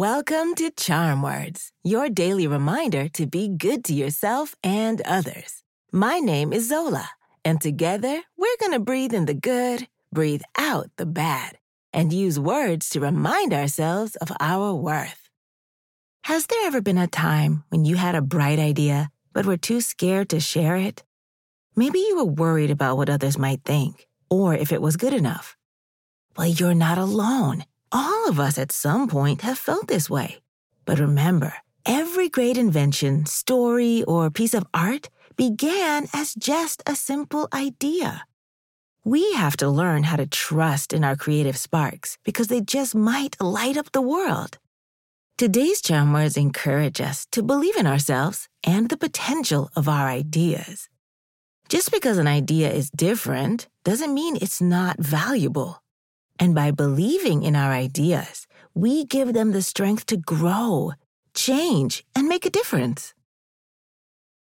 Welcome to Charm Words, your daily reminder to be good to yourself and others. My name is Zola, and together we're going to breathe in the good, breathe out the bad, and use words to remind ourselves of our worth. Has there ever been a time when you had a bright idea, but were too scared to share it? Maybe you were worried about what others might think, or if it was good enough. Well, you're not alone. All of us at some point have felt this way. But remember, every great invention, story, or piece of art began as just a simple idea. We have to learn how to trust in our creative sparks because they just might light up the world. Today's charm words encourage us to believe in ourselves and the potential of our ideas. Just because an idea is different doesn't mean it's not valuable. And by believing in our ideas, we give them the strength to grow, change, and make a difference.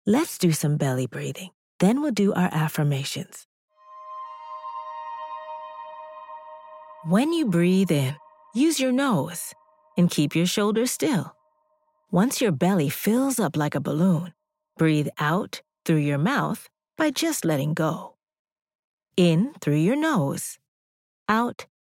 Let's do some belly breathing. Then we'll do our affirmations. When you breathe in, use your nose and keep your shoulders still. Once your belly fills up like a balloon, breathe out through your mouth by just letting go. In through your nose, out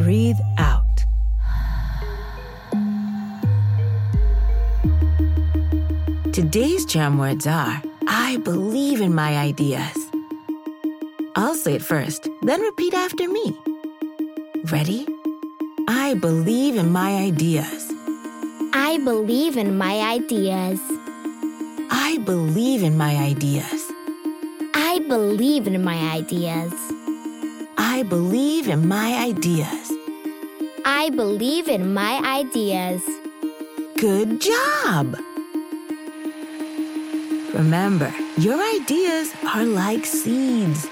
breathe out. Today's charm words are I believe in my ideas. I'll say it first, then repeat after me. Ready? I believe in my ideas. I believe in my ideas. I believe in my ideas. I believe in my ideas. I believe in my ideas. I believe in my ideas. Good job! Remember, your ideas are like seeds.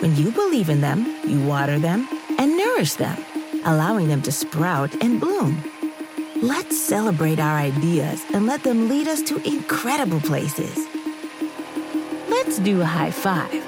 When you believe in them, you water them and nourish them, allowing them to sprout and bloom. Let's celebrate our ideas and let them lead us to incredible places. Let's do a high five.